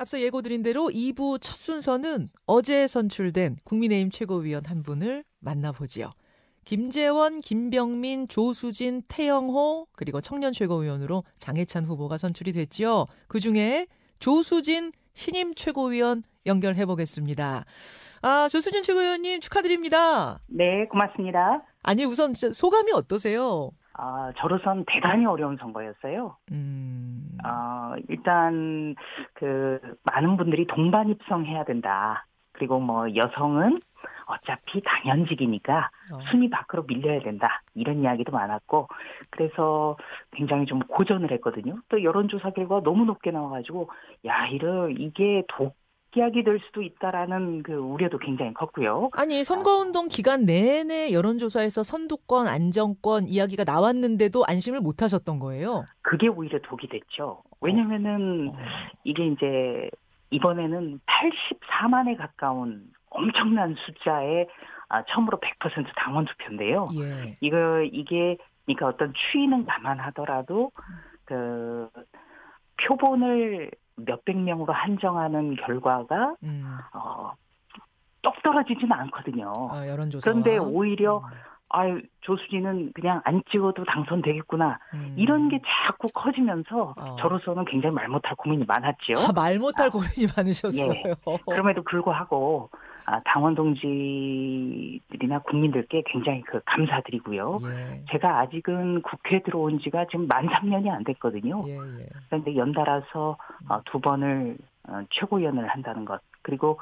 앞서 예고드린 대로 2부 첫 순서는 어제 선출된 국민의힘 최고위원 한 분을 만나보지요. 김재원, 김병민, 조수진, 태영호 그리고 청년 최고위원으로 장해찬 후보가 선출이 됐지요. 그중에 조수진 신임 최고위원 연결해 보겠습니다. 아, 조수진 최고위원님 축하드립니다. 네, 고맙습니다. 아니, 우선 소감이 어떠세요? 아, 저로선 대단히 어려운 선거였어요. 음. 어, 일단, 그, 많은 분들이 동반 입성해야 된다. 그리고 뭐, 여성은 어차피 당연직이니까 어. 순위 밖으로 밀려야 된다. 이런 이야기도 많았고, 그래서 굉장히 좀 고전을 했거든요. 또 여론조사 결과가 너무 높게 나와가지고, 야, 이러, 이게 독 약이 될 수도 있다라는 그 우려도 굉장히 컸고요. 아니 선거운동 기간 내내 여론조사에서 선두권, 안정권 이야기가 나왔는데도 안심을 못 하셨던 거예요. 그게 오히려 독이 됐죠. 왜냐면은 어. 이게 이제 이번에는 84만에 가까운 엄청난 숫자의 아, 처음으로 100% 당원 투표인데요. 예. 이거 이게 그러니까 어떤 추이는 감안하더라도 그 표본을 몇백 명으로 한정하는 결과가 음. 어, 똑 떨어지지는 않거든요. 아, 여론조사. 그런데 오히려 아유 조수진은 그냥 안 찍어도 당선되겠구나 음. 이런 게 자꾸 커지면서 어. 저로서는 굉장히 말 못할 고민이 많았지요. 아, 말 못할 아, 고민이 많으셨어요. 예. 그럼에도 불구하고 아, 당원 동지들이나 국민들께 굉장히 그 감사드리고요. 예. 제가 아직은 국회 들어온 지가 지금 만 3년이 안 됐거든요. 예, 예. 그런데 연달아서 어, 두 번을 어, 최고위원을 한다는 것 그리고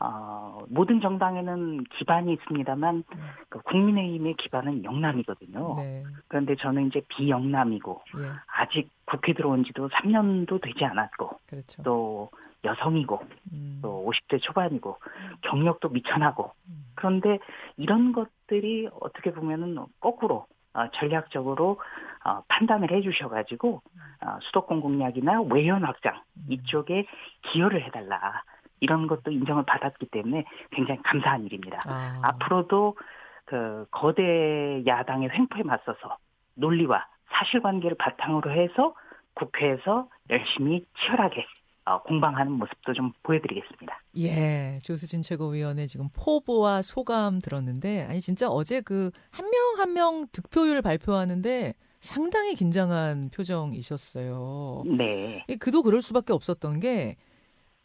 어, 모든 정당에는 기반이 있습니다만 그 국민의힘의 기반은 영남이거든요. 네. 그런데 저는 이제 비영남이고 예. 아직 국회 들어온 지도 3년도 되지 않았고 그렇죠. 또 여성이고 음. 또 50대 초반이고 경력도 미천하고 음. 그런데 이런 것들이 어떻게 보면은 거꾸로 어, 전략적으로 어, 판단을 해주셔가지고 어, 수도권 공약이나 외연 확장 음. 이쪽에 기여를 해달라 이런 것도 인정을 받았기 때문에 굉장히 감사한 일입니다. 아. 앞으로도 그 거대 야당의 횡포에 맞서서 논리와 사실관계를 바탕으로 해서 국회에서 열심히 치열하게 어, 공방하는 모습도 좀 보여드리겠습니다. 예, 조수진 최고위원의 지금 포부와 소감 들었는데, 아니, 진짜 어제 그 한 명 한명 득표율 발표하는데 상당히 긴장한 표정이셨어요. 네, 이 그도 그럴 수밖에 없었던 게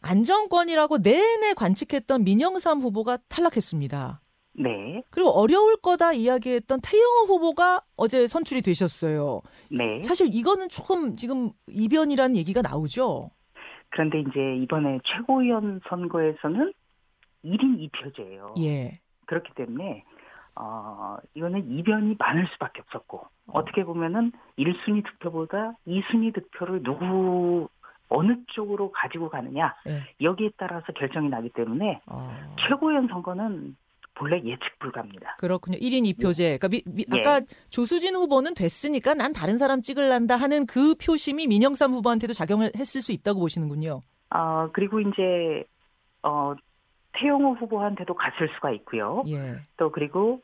안정권이라고 내내 관측했던 민영삼 후보가 탈락했습니다. 네, 그리고 어려울 거다 이야기했던 태영호 후보가 어제 선출이 되셨어요. 네. 사실 이거는 조금 지금 이변이라는 얘기가 나오죠. 그런데 이제 이번에 최고위원 선거에서는 1인 2표제예요. 예. 그렇기 때문에 어 이거는 이변이 많을 수밖에 없었고 어 떻게 보면은 1순위 득표보다 2순위 득표를 누구 어느 쪽으로 가지고 가느냐 예. 여기에 따라서 결정이 나기 때문에 어. 최고위원 선거는 본래 예측 불가입니다. 그렇군요. 1인 2표제. 그러니까 미, 미- 예. 아까 조수진 후보는 됐으니까 난 다른 사람 찍을란다 하는 그 표심이 민영삼 후보한테도 작용을 했을 수 있다고 보시는군요. 어 그리고 이제 어 태영호 후보한테도 갔을 수가 있고요. 예. 또 그리고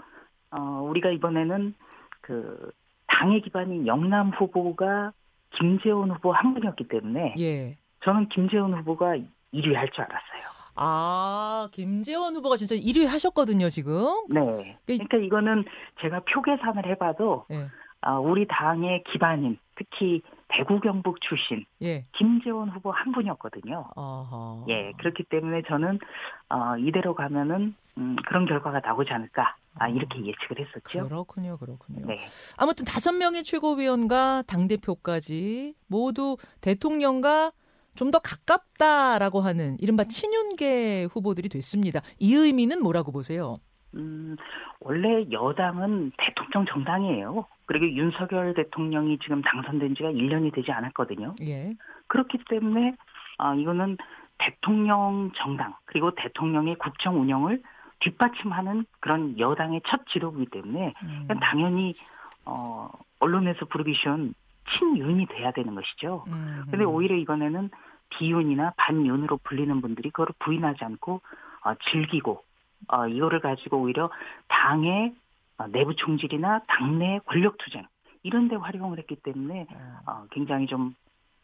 어 우리가 이번에는 그 당의 기반인 영남 후보가 김재원 후보 한 분이었기 때문에 예. 저는 김재원 후보가 1위 할 줄 알았어요. 아, 김재원 후보가 진짜 1위 하셨거든요, 지금. 네. 그러니까 이거는 제가 표 계산을 해봐도 예. 아, 우리 당의 기반인 특히 대구 경북 출신 예. 김재원 후보 한 분이었거든요. 아하. 예, 그렇기 때문에 저는 어, 이대로 가면은 음, 그런 결과가 나오지 않을까 아, 이렇게 예측을 했었죠. 그렇군요, 그렇군요. 네, 아무튼 다섯 명의 최고위원과 당 대표까지 모두 대통령과 좀 더 가깝다라고 하는 이른바 친윤계 후보들이 됐습니다. 이 의미는 뭐라고 보세요? 음, 원래 여당은 대통령 정당이에요. 그리고 윤석열 대통령이 지금 당선된 지가 1년이 되지 않았거든요. 예. 그렇기 때문에 아, 이거는 대통령 정당 그리고 대통령의 국정 운영을 뒷받침하는 그런 여당의 첫 지도부이기 때문에 음. 당연히 어, 언론에서 부르기 쉬운 친윤이 돼야 되는 것이죠. 음. 근데 오히려 이번에는 비윤이나 반윤으로 불리는 분들이 그거를 부인하지 않고 어, 즐기고 어, 이거를 가지고 오히려 당의 어, 내부 총질이나 당내 권력 투쟁 이런 데 활용을 했기 때문에 어. 어, 굉장히 좀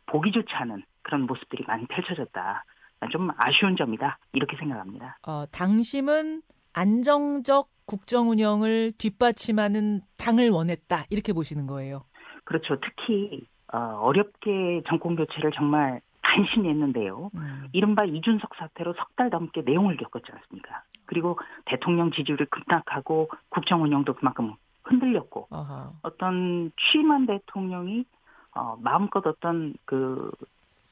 보기 좋지 않은 그런 모습들이 많이 펼쳐졌다. 좀 아쉬운 점이다 이렇게 생각합니다. 어, 당심은 안정적 국정 운영을 뒷받침하는 당을 원했다 이렇게 보시는 거예요. 그렇죠. 특히 어, 렵게 정권 교체를 정말 간신히 했는데요. 음. 이른바 이준석 사태로 석 달 넘게 내용을 겪었지 않습니까? 그리고 대통령 지지율이 급락하고 국정 운영도 그만큼 흔들렸고 아하. 어떤 취임한 대통령이 어, 마음껏 어떤 그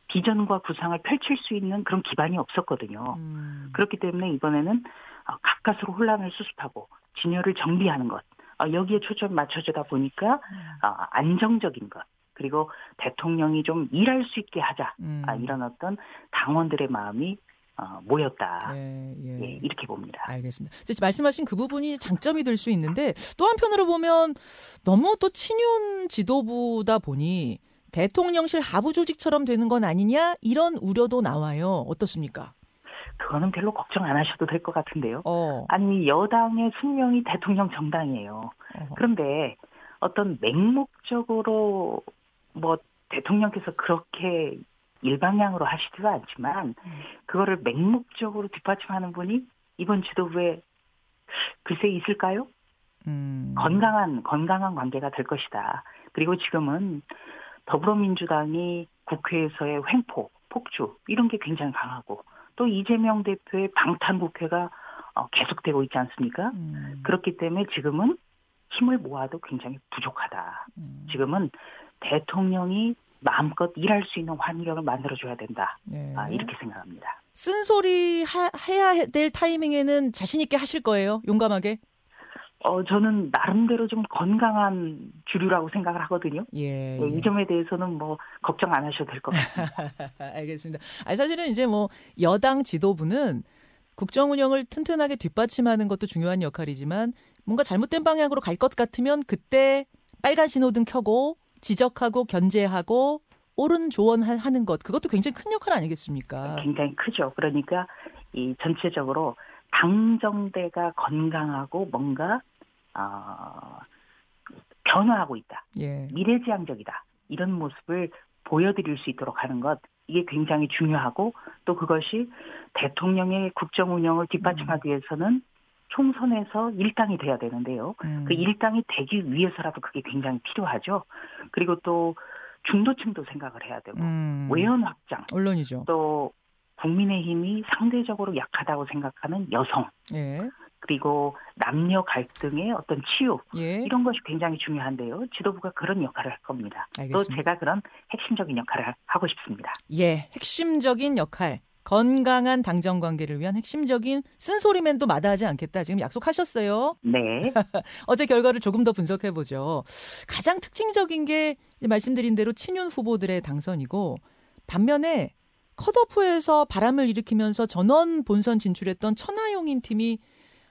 비전과 구상을 펼칠 수 있는 그런 기반이 없었거든요. 음. 그렇기 때문에 이번에는 어, 가까스로 혼란을 수습하고 진열을 정비하는 것 어, 여기에 초점 맞춰주다 보니까 음. 어, 안정적인 것 그리고 대통령이 좀 일할 수 있게 하자 음. 아, 이런 어떤 당원들의 마음이 어, 모였다. 예, 예. 예, 이렇게 봅니다. 알겠습니다. 말씀하신 그 부분이 장점이 될 수 있는데 또 한편으로 보면 너무 또 친윤 지도부다 보니 대통령실 하부 조직처럼 되는 건 아니냐 이런 우려도 나와요. 어떻습니까? 그거는 별로 걱정 안 하셔도 될 것 같은데요. 어. 아니 여당의 숙명이 대통령 정당이에요. 어. 그런데 어떤 맹목적으로 뭐 대통령께서 그렇게 일방향으로 하시지도 않지만 음. 그거를 맹목적으로 뒷받침하는 분이 이번 지도부에 글쎄 있을까요? 음. 건강한 건강한 관계가 될 것이다. 그리고 지금은 더불어민주당이 국회에서의 횡포, 폭주 이런 게 굉장히 강하고 또 이재명 대표의 방탄 국회가 어, 계속되고 있지 않습니까? 음. 그렇기 때문에 지금은 힘을 모아도 굉장히 부족하다. 음. 지금은 대통령이 마음껏 일할 수 있는 환경을 만들어줘야 된다. 네. 아, 이렇게 생각합니다. 쓴소리 하, 해야 될 타이밍에는 자신 있게 하실 거예요? 용감하게? 어, 저는 나름대로 좀 건강한 주류라고 생각을 하거든요. 예, 네, 예. 이 점에 대해서는 뭐 걱정 안 하셔도 될 것 같습니다. 알겠습니다. 아니, 사실은 이제 뭐 여당 지도부는 국정 운영을 튼튼하게 뒷받침하는 것도 중요한 역할이지만 뭔가 잘못된 방향으로 갈 것 같으면 그때 빨간 신호등 켜고 지적하고 견제하고 옳은 조언하는 것 그것도 굉장히 큰 역할 아니겠습니까? 굉장히 크죠. 그러니까 이 전체적으로 당정대가 건강하고 뭔가 어, 변화하고 있다. 예. 미래지향적이다. 이런 모습을 보여드릴 수 있도록 하는 것 이게 굉장히 중요하고 또 그것이 대통령의 국정 운영을 뒷받침하기 음. 위해서는 총선에서 일당이 돼야 되는데요. 음. 그 일당이 되기 위해서라도 그게 굉장히 필요하죠. 그리고 또 중도층도 생각을 해야 되고 음. 외연 확장, 언론이죠. 또 국민의힘이 상대적으로 약하다고 생각하는 여성, 예. 그리고 남녀 갈등의 어떤 치유 예. 이런 것이 굉장히 중요한데요. 지도부가 그런 역할을 할 겁니다. 알겠습니다. 또 제가 그런 핵심적인 역할을 하고 싶습니다. 예, 핵심적인 역할. 건강한 당정 관계를 위한 핵심적인 쓴소리맨도 마다하지 않겠다. 지금 약속하셨어요. 네. 어제 결과를 조금 더 분석해 보죠. 가장 특징적인 게 말씀드린 대로 친윤 후보들의 당선이고 반면에 컷오프에서 바람을 일으키면서 전원 본선 진출했던 천하용인 팀이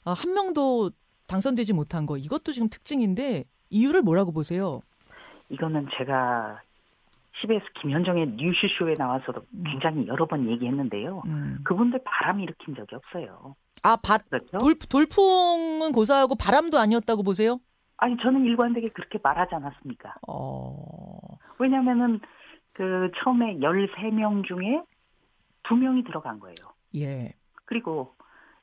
어, 한 명도 당선되지 못한 거 이것도 지금 특징인데 이유를 뭐라고 보세요? 이거는 제가 CBS 김현정의 뉴스쇼에 나와서도 음. 굉장히 여러 번 얘기했는데요. 음. 그분들 바람 일으킨 적이 없어요. 아, 바, 그렇죠? 돌, 돌풍은 고사하고 바람도 아니었다고 보세요? 아니, 저는 일관되게 그렇게 말하지 않았습니까? 어... 왜냐면은, 그, 처음에 13명 중에 2명이 들어간 거예요. 예. 그리고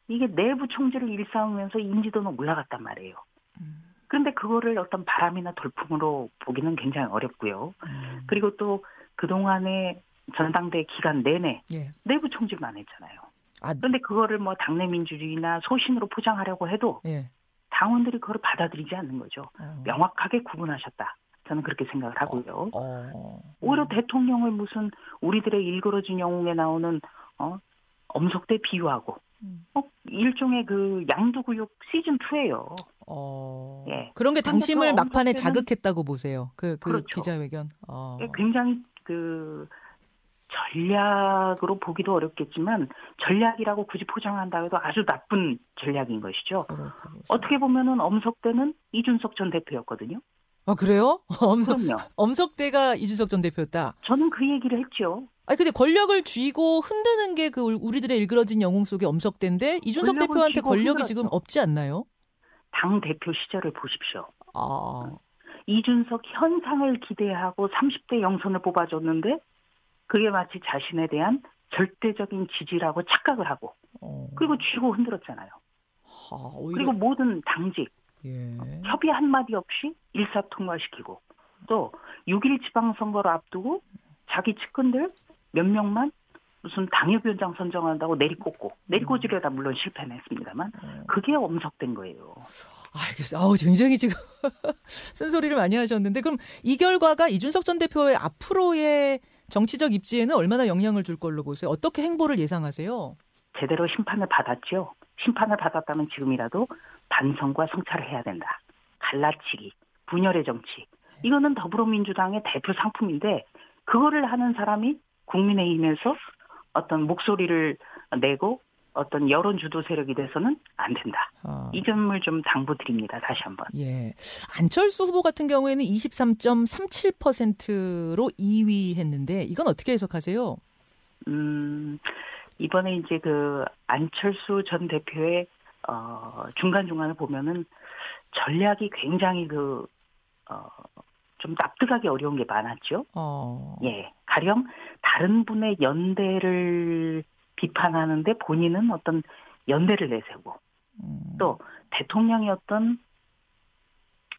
이게 내부 총질을 일삼으면서 인지도는 올라갔단 말이에요. 음. 그런데 그거를 어떤 바람이나 돌풍으로 보기는 굉장히 어렵고요. 음. 그리고 또 그동안의 전당대 기간 내내 예. 내부 총질만 했잖아요. 아, 그런데 그거를 뭐 당내 민주주의나 소신으로 포장하려고 해도 예. 당원들이 그걸 받아들이지 않는 거죠. 어. 명확하게 구분하셨다. 저는 그렇게 생각을 하고요. 어, 어. 오히려 대통령을 무슨 우리들의 일그러진 영웅에 나오는 어 엄석대 비유하고 음. 어, 일종의 그 양두구육 시즌 2예요. 어. 예. 그런 게 당심을 막판에 자극했다고 보세요. 그, 그 그렇죠. 기자회견. 어. 예, 굉장히 그 전략으로 보기도 어렵겠지만 전략이라고 굳이 포장한다 해도 아주 나쁜 전략인 것이죠. 그렇군요. 어떻게 보면은 엄석대는 이준석 전 대표였거든요. 아 그래요? 엄석 그럼요. 엄석대가 이준석 전 대표였다. 저는 그 얘기를 했죠. 아니 근데 권력을 쥐고 흔드는 게 그 우리들의 일그러진 영웅 속의 엄석대인데 이준석 대표한테 권력이 흔들었죠. 지금 없지 않나요? 당 대표 시절을 보십시오. 아. 이준석 현상을 기대하고 30대 영선을 뽑아줬는데 그게 마치 자신에 대한 절대적인 지지라고 착각을 하고 어. 그리고 쥐고 흔들었잖아요. 하, 오히려 그리고 모든 당직 예. 협의 한 마디 없이 일사통과시키고 또 6일 지방선거를 앞두고 자기 측근들 몇 명만 무슨 당협위원장 선정한다고 내리꽂고 내리꽂으려다 물론 실패는 했습니다만 어. 그게 엄석된 거예요. 알겠어요. 아우 굉장히 지금 쓴소리를 많이 하셨는데 그럼 이 결과가 이준석 전 대표의 앞으로의 정치적 입지에는 얼마나 영향을 줄 걸로 보세요? 어떻게 행보를 예상하세요? 제대로 심판을 받았죠. 심판을 받았다면 지금이라도 반성과 성찰을 해야 된다. 갈라치기, 분열의 정치. 이거는 더불어민주당의 대표 상품인데 그거를 하는 사람이 국민의힘에서 어떤 목소리를 내고 어떤 여론 주도 세력이 돼서는 안 된다. 아, 이 점을 좀 당부드립니다. 다시 한번. 예. 안철수 후보 같은 경우에는 23.37%로 2위 했는데 이건 어떻게 해석하세요? 음, 이번에 이제 그 안철수 전 대표의 어, 중간중간을 보면은 전략이 굉장히 그, 어, 좀 납득하기 어려운 게 많았죠. 어. 예. 가령 다른 분의 연대를 비판하는데 본인은 어떤 연대를 내세우고 음. 또 대통령이 어떤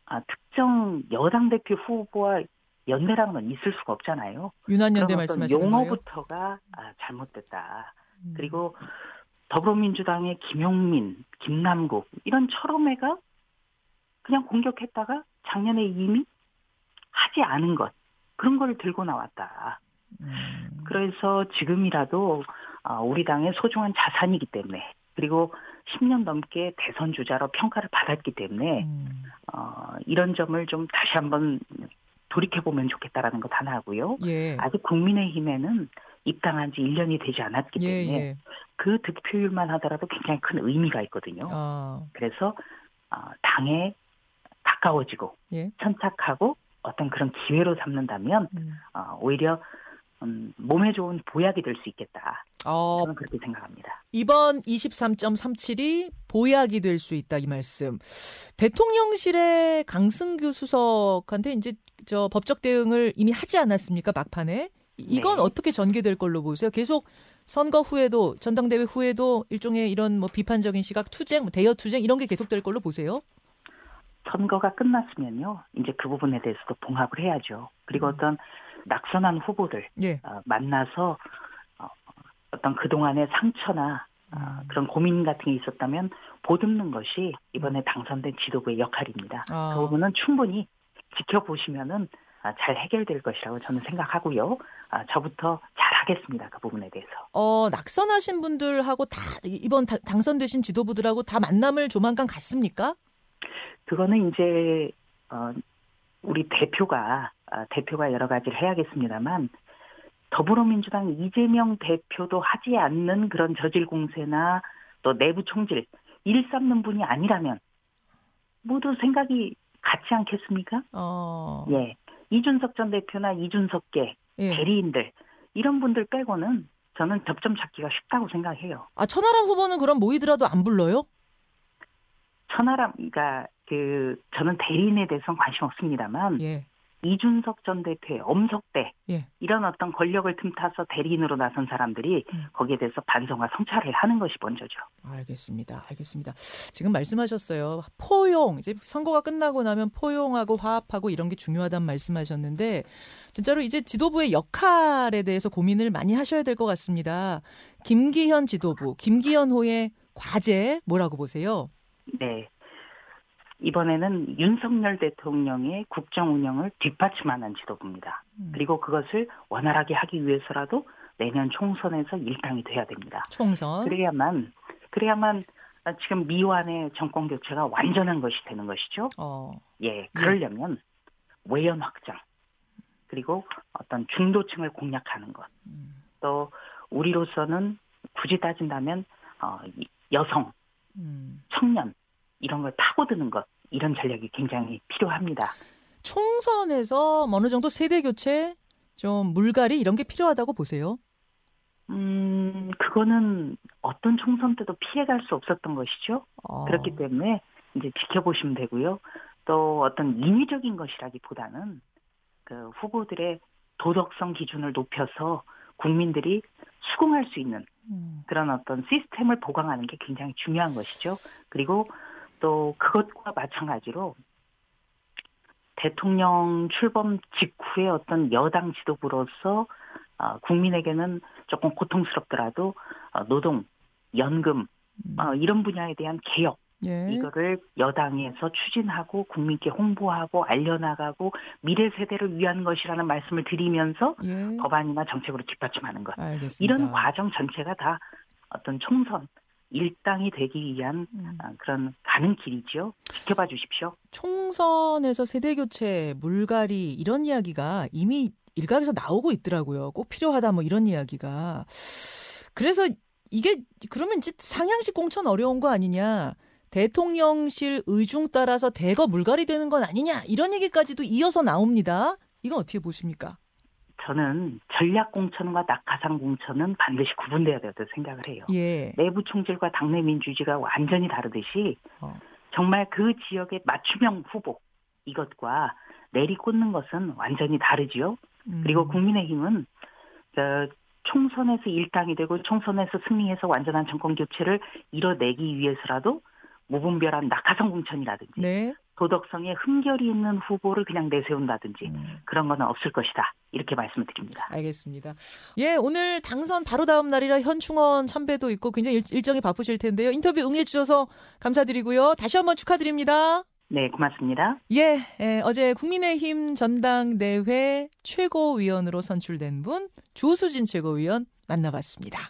아, 특정 여당 대표 후보와 연대라는 건 있을 수가 없잖아요. 유난 연대 그런 어떤 말씀하시는? 용어부터가 아, 잘못됐다. 음. 그리고 더불어민주당의 김용민, 김남국 이런 철험회가 그냥 공격했다가 작년에 이미 하지 않은 것 그런 걸 들고 나왔다. 음. 그래서 지금이라도 아, 우리 당의 소중한 자산이기 때문에 그리고 10년 넘게 대선 주자로 평가를 받았기 때문에 음. 어, 이런 점을 좀 다시 한번 돌이켜 보면 좋겠다라는 것 하나 하고요. 예. 아직 국민의힘에는 입당한 지 1년이 되지 않았기 예, 때문에 예. 그 득표율만 하더라도 굉장히 큰 의미가 있거든요. 아, 그래서 어, 당에 가까워지고 예. 천착하고 어떤 그런 기회로 삼는다면 음. 어, 오히려 음, 몸에 좋은 보약이 될 수 있겠다. 어, 저는 그렇게 생각합니다. 이번 23.37이 보약이 될 수 있다 이 말씀. 대통령실의 강승규 수석한테 이제 저 법적 대응을 이미 하지 않았습니까 막판에? 이건 네. 어떻게 전개될 걸로 보세요? 계속 선거 후에도 전당대회 후에도 일종의 이런 뭐 비판적인 시각 투쟁, 뭐 대여 투쟁 이런 게 계속될 걸로 보세요? 선거가 끝났으면요. 이제 그 부분에 대해서도 봉합을 해야죠. 그리고 음. 어떤 낙선한 후보들 예. 어, 만나서 어, 어떤 그동안의 상처나 어, 음. 그런 고민 같은 게 있었다면 보듬는 것이 이번에 당선된 지도부의 역할입니다. 아. 그 부분은 충분히 지켜보시면은 아, 잘 해결될 것이라고 저는 생각하고요. 아, 저부터 잘 하겠습니다. 그 부분에 대해서. 어, 낙선하신 분들하고 다 이번 다- 당선되신 지도부들하고 다 만남을 조만간 갖습니까? 그거는 이제 어, 우리 대표가 아, 대표가 여러 가지를 해야겠습니다만 더불어민주당 이재명 대표도 하지 않는 그런 저질 공세나 또 내부 총질 일삼는 분이 아니라면 모두 생각이 같지 않겠습니까? 어. 예. 이준석 전 대표나 이준석계 예. 대리인들 이런 분들 빼고는 저는 접점 찾기가 쉽다고 생각해요. 아, 천하람 후보는 그럼 모이더라도 안 불러요? 천하람, 그러니까 그 저는 대리인에 대해서는 관심 없습니다만 예. 이준석 전 대표의 엄석대 예. 이런 어떤 권력을 틈타서 대리인으로 나선 사람들이 음. 거기에 대해서 반성과 성찰을 하는 것이 먼저죠. 알겠습니다. 알겠습니다. 지금 말씀하셨어요. 포용. 이제 선거가 끝나고 나면 포용하고 화합하고 이런 게 중요하다는 말씀하셨는데 진짜로 이제 지도부의 역할에 대해서 고민을 많이 하셔야 될 것 같습니다. 김기현 지도부, 김기현 호의 과제 뭐라고 보세요? 네. 이번에는 윤석열 대통령의 국정 운영을 뒷받침하는 지도부입니다. 음, 그리고 그것을 원활하게 하기 위해서라도 내년 총선에서 일당이 돼야 됩니다. 총선. 그래야만 그래야만 지금 미완의 정권 교체가 완전한 것이 되는 것이죠. 어. 예, 그러려면 외연 확장 그리고 어떤 중도층을 공략하는 것. 음, 또 우리로서는 굳이 따진다면 어, 이- 여성, 음. 청년 이런 걸 파고드는 것 이런 전략이 굉장히 필요합니다. 총선에서 어느 정도 세대 교체, 좀 물갈이 이런 게 필요하다고 보세요. 음, 그거는 어떤 총선 때도 피해갈 수 없었던 것이죠. 어. 그렇기 때문에 이제 지켜보시면 되고요. 또 어떤 인위적인 것이라기보다는 그 후보들의 도덕성 기준을 높여서 국민들이 수긍할 수 있는 음. 그런 어떤 시스템을 보강하는 게 굉장히 중요한 것이죠. 그리고 또 그것과 마찬가지로 대통령 출범 직후에 어떤 여당 지도부로서 어, 국민에게는 조금 고통스럽더라도 어, 노동, 연금 음. 어, 이런 분야에 대한 개혁 예. 이거를 여당에서 추진하고 국민께 홍보하고 알려나가고 미래 세대를 위한 것이라는 말씀을 드리면서 예. 법안이나 정책으로 뒷받침하는 것 알겠습니다. 이런 과정 전체가 다 어떤 총선 일당이 되기 위한 음. 어, 그런 가는 길이지요. 지켜봐 주십시오. 총선에서 세대 교체, 물갈이 이런 이야기가 이미 일각에서 나오고 있더라고요. 꼭 필요하다 뭐 이런 이야기가. 그래서 이게 그러면 이제 상향식 공천 어려운 거 아니냐? 대통령실 의중 따라서 대거 물갈이 되는 건 아니냐? 이런 얘기까지도 이어서 나옵니다. 이건 어떻게 보십니까? 저는 전략 공천과 낙하산 공천은 반드시 구분돼야 된다고 생각을 해요. 예. 내부 총질과 당내 민주주의가 완전히 다르듯이 어. 정말 그 지역의 맞춤형 후보 이것과 내리 꽂는 것은 완전히 다르지요. 음. 그리고 국민의힘은 어, 총선에서 일당이 되고 총선에서 승리해서 완전한 정권 교체를 이뤄내기 위해서라도 무분별한 낙하산 공천이라든지 네. 도덕성에 흠결이 있는 후보를 그냥 내세운다든지 음. 그런 거는 없을 것이다. 이렇게 말씀을 드립니다. 알겠습니다. 예, 오늘 당선 바로 다음 날이라 현충원 참배도 있고 굉장히 일, 일정이 바쁘실 텐데요. 인터뷰 응해 주셔서 감사드리고요. 다시 한번 축하드립니다. 네, 고맙습니다. 예, 예, 어제 국민의힘 전당대회 최고위원으로 선출된 분 조수진 최고위원 만나봤습니다.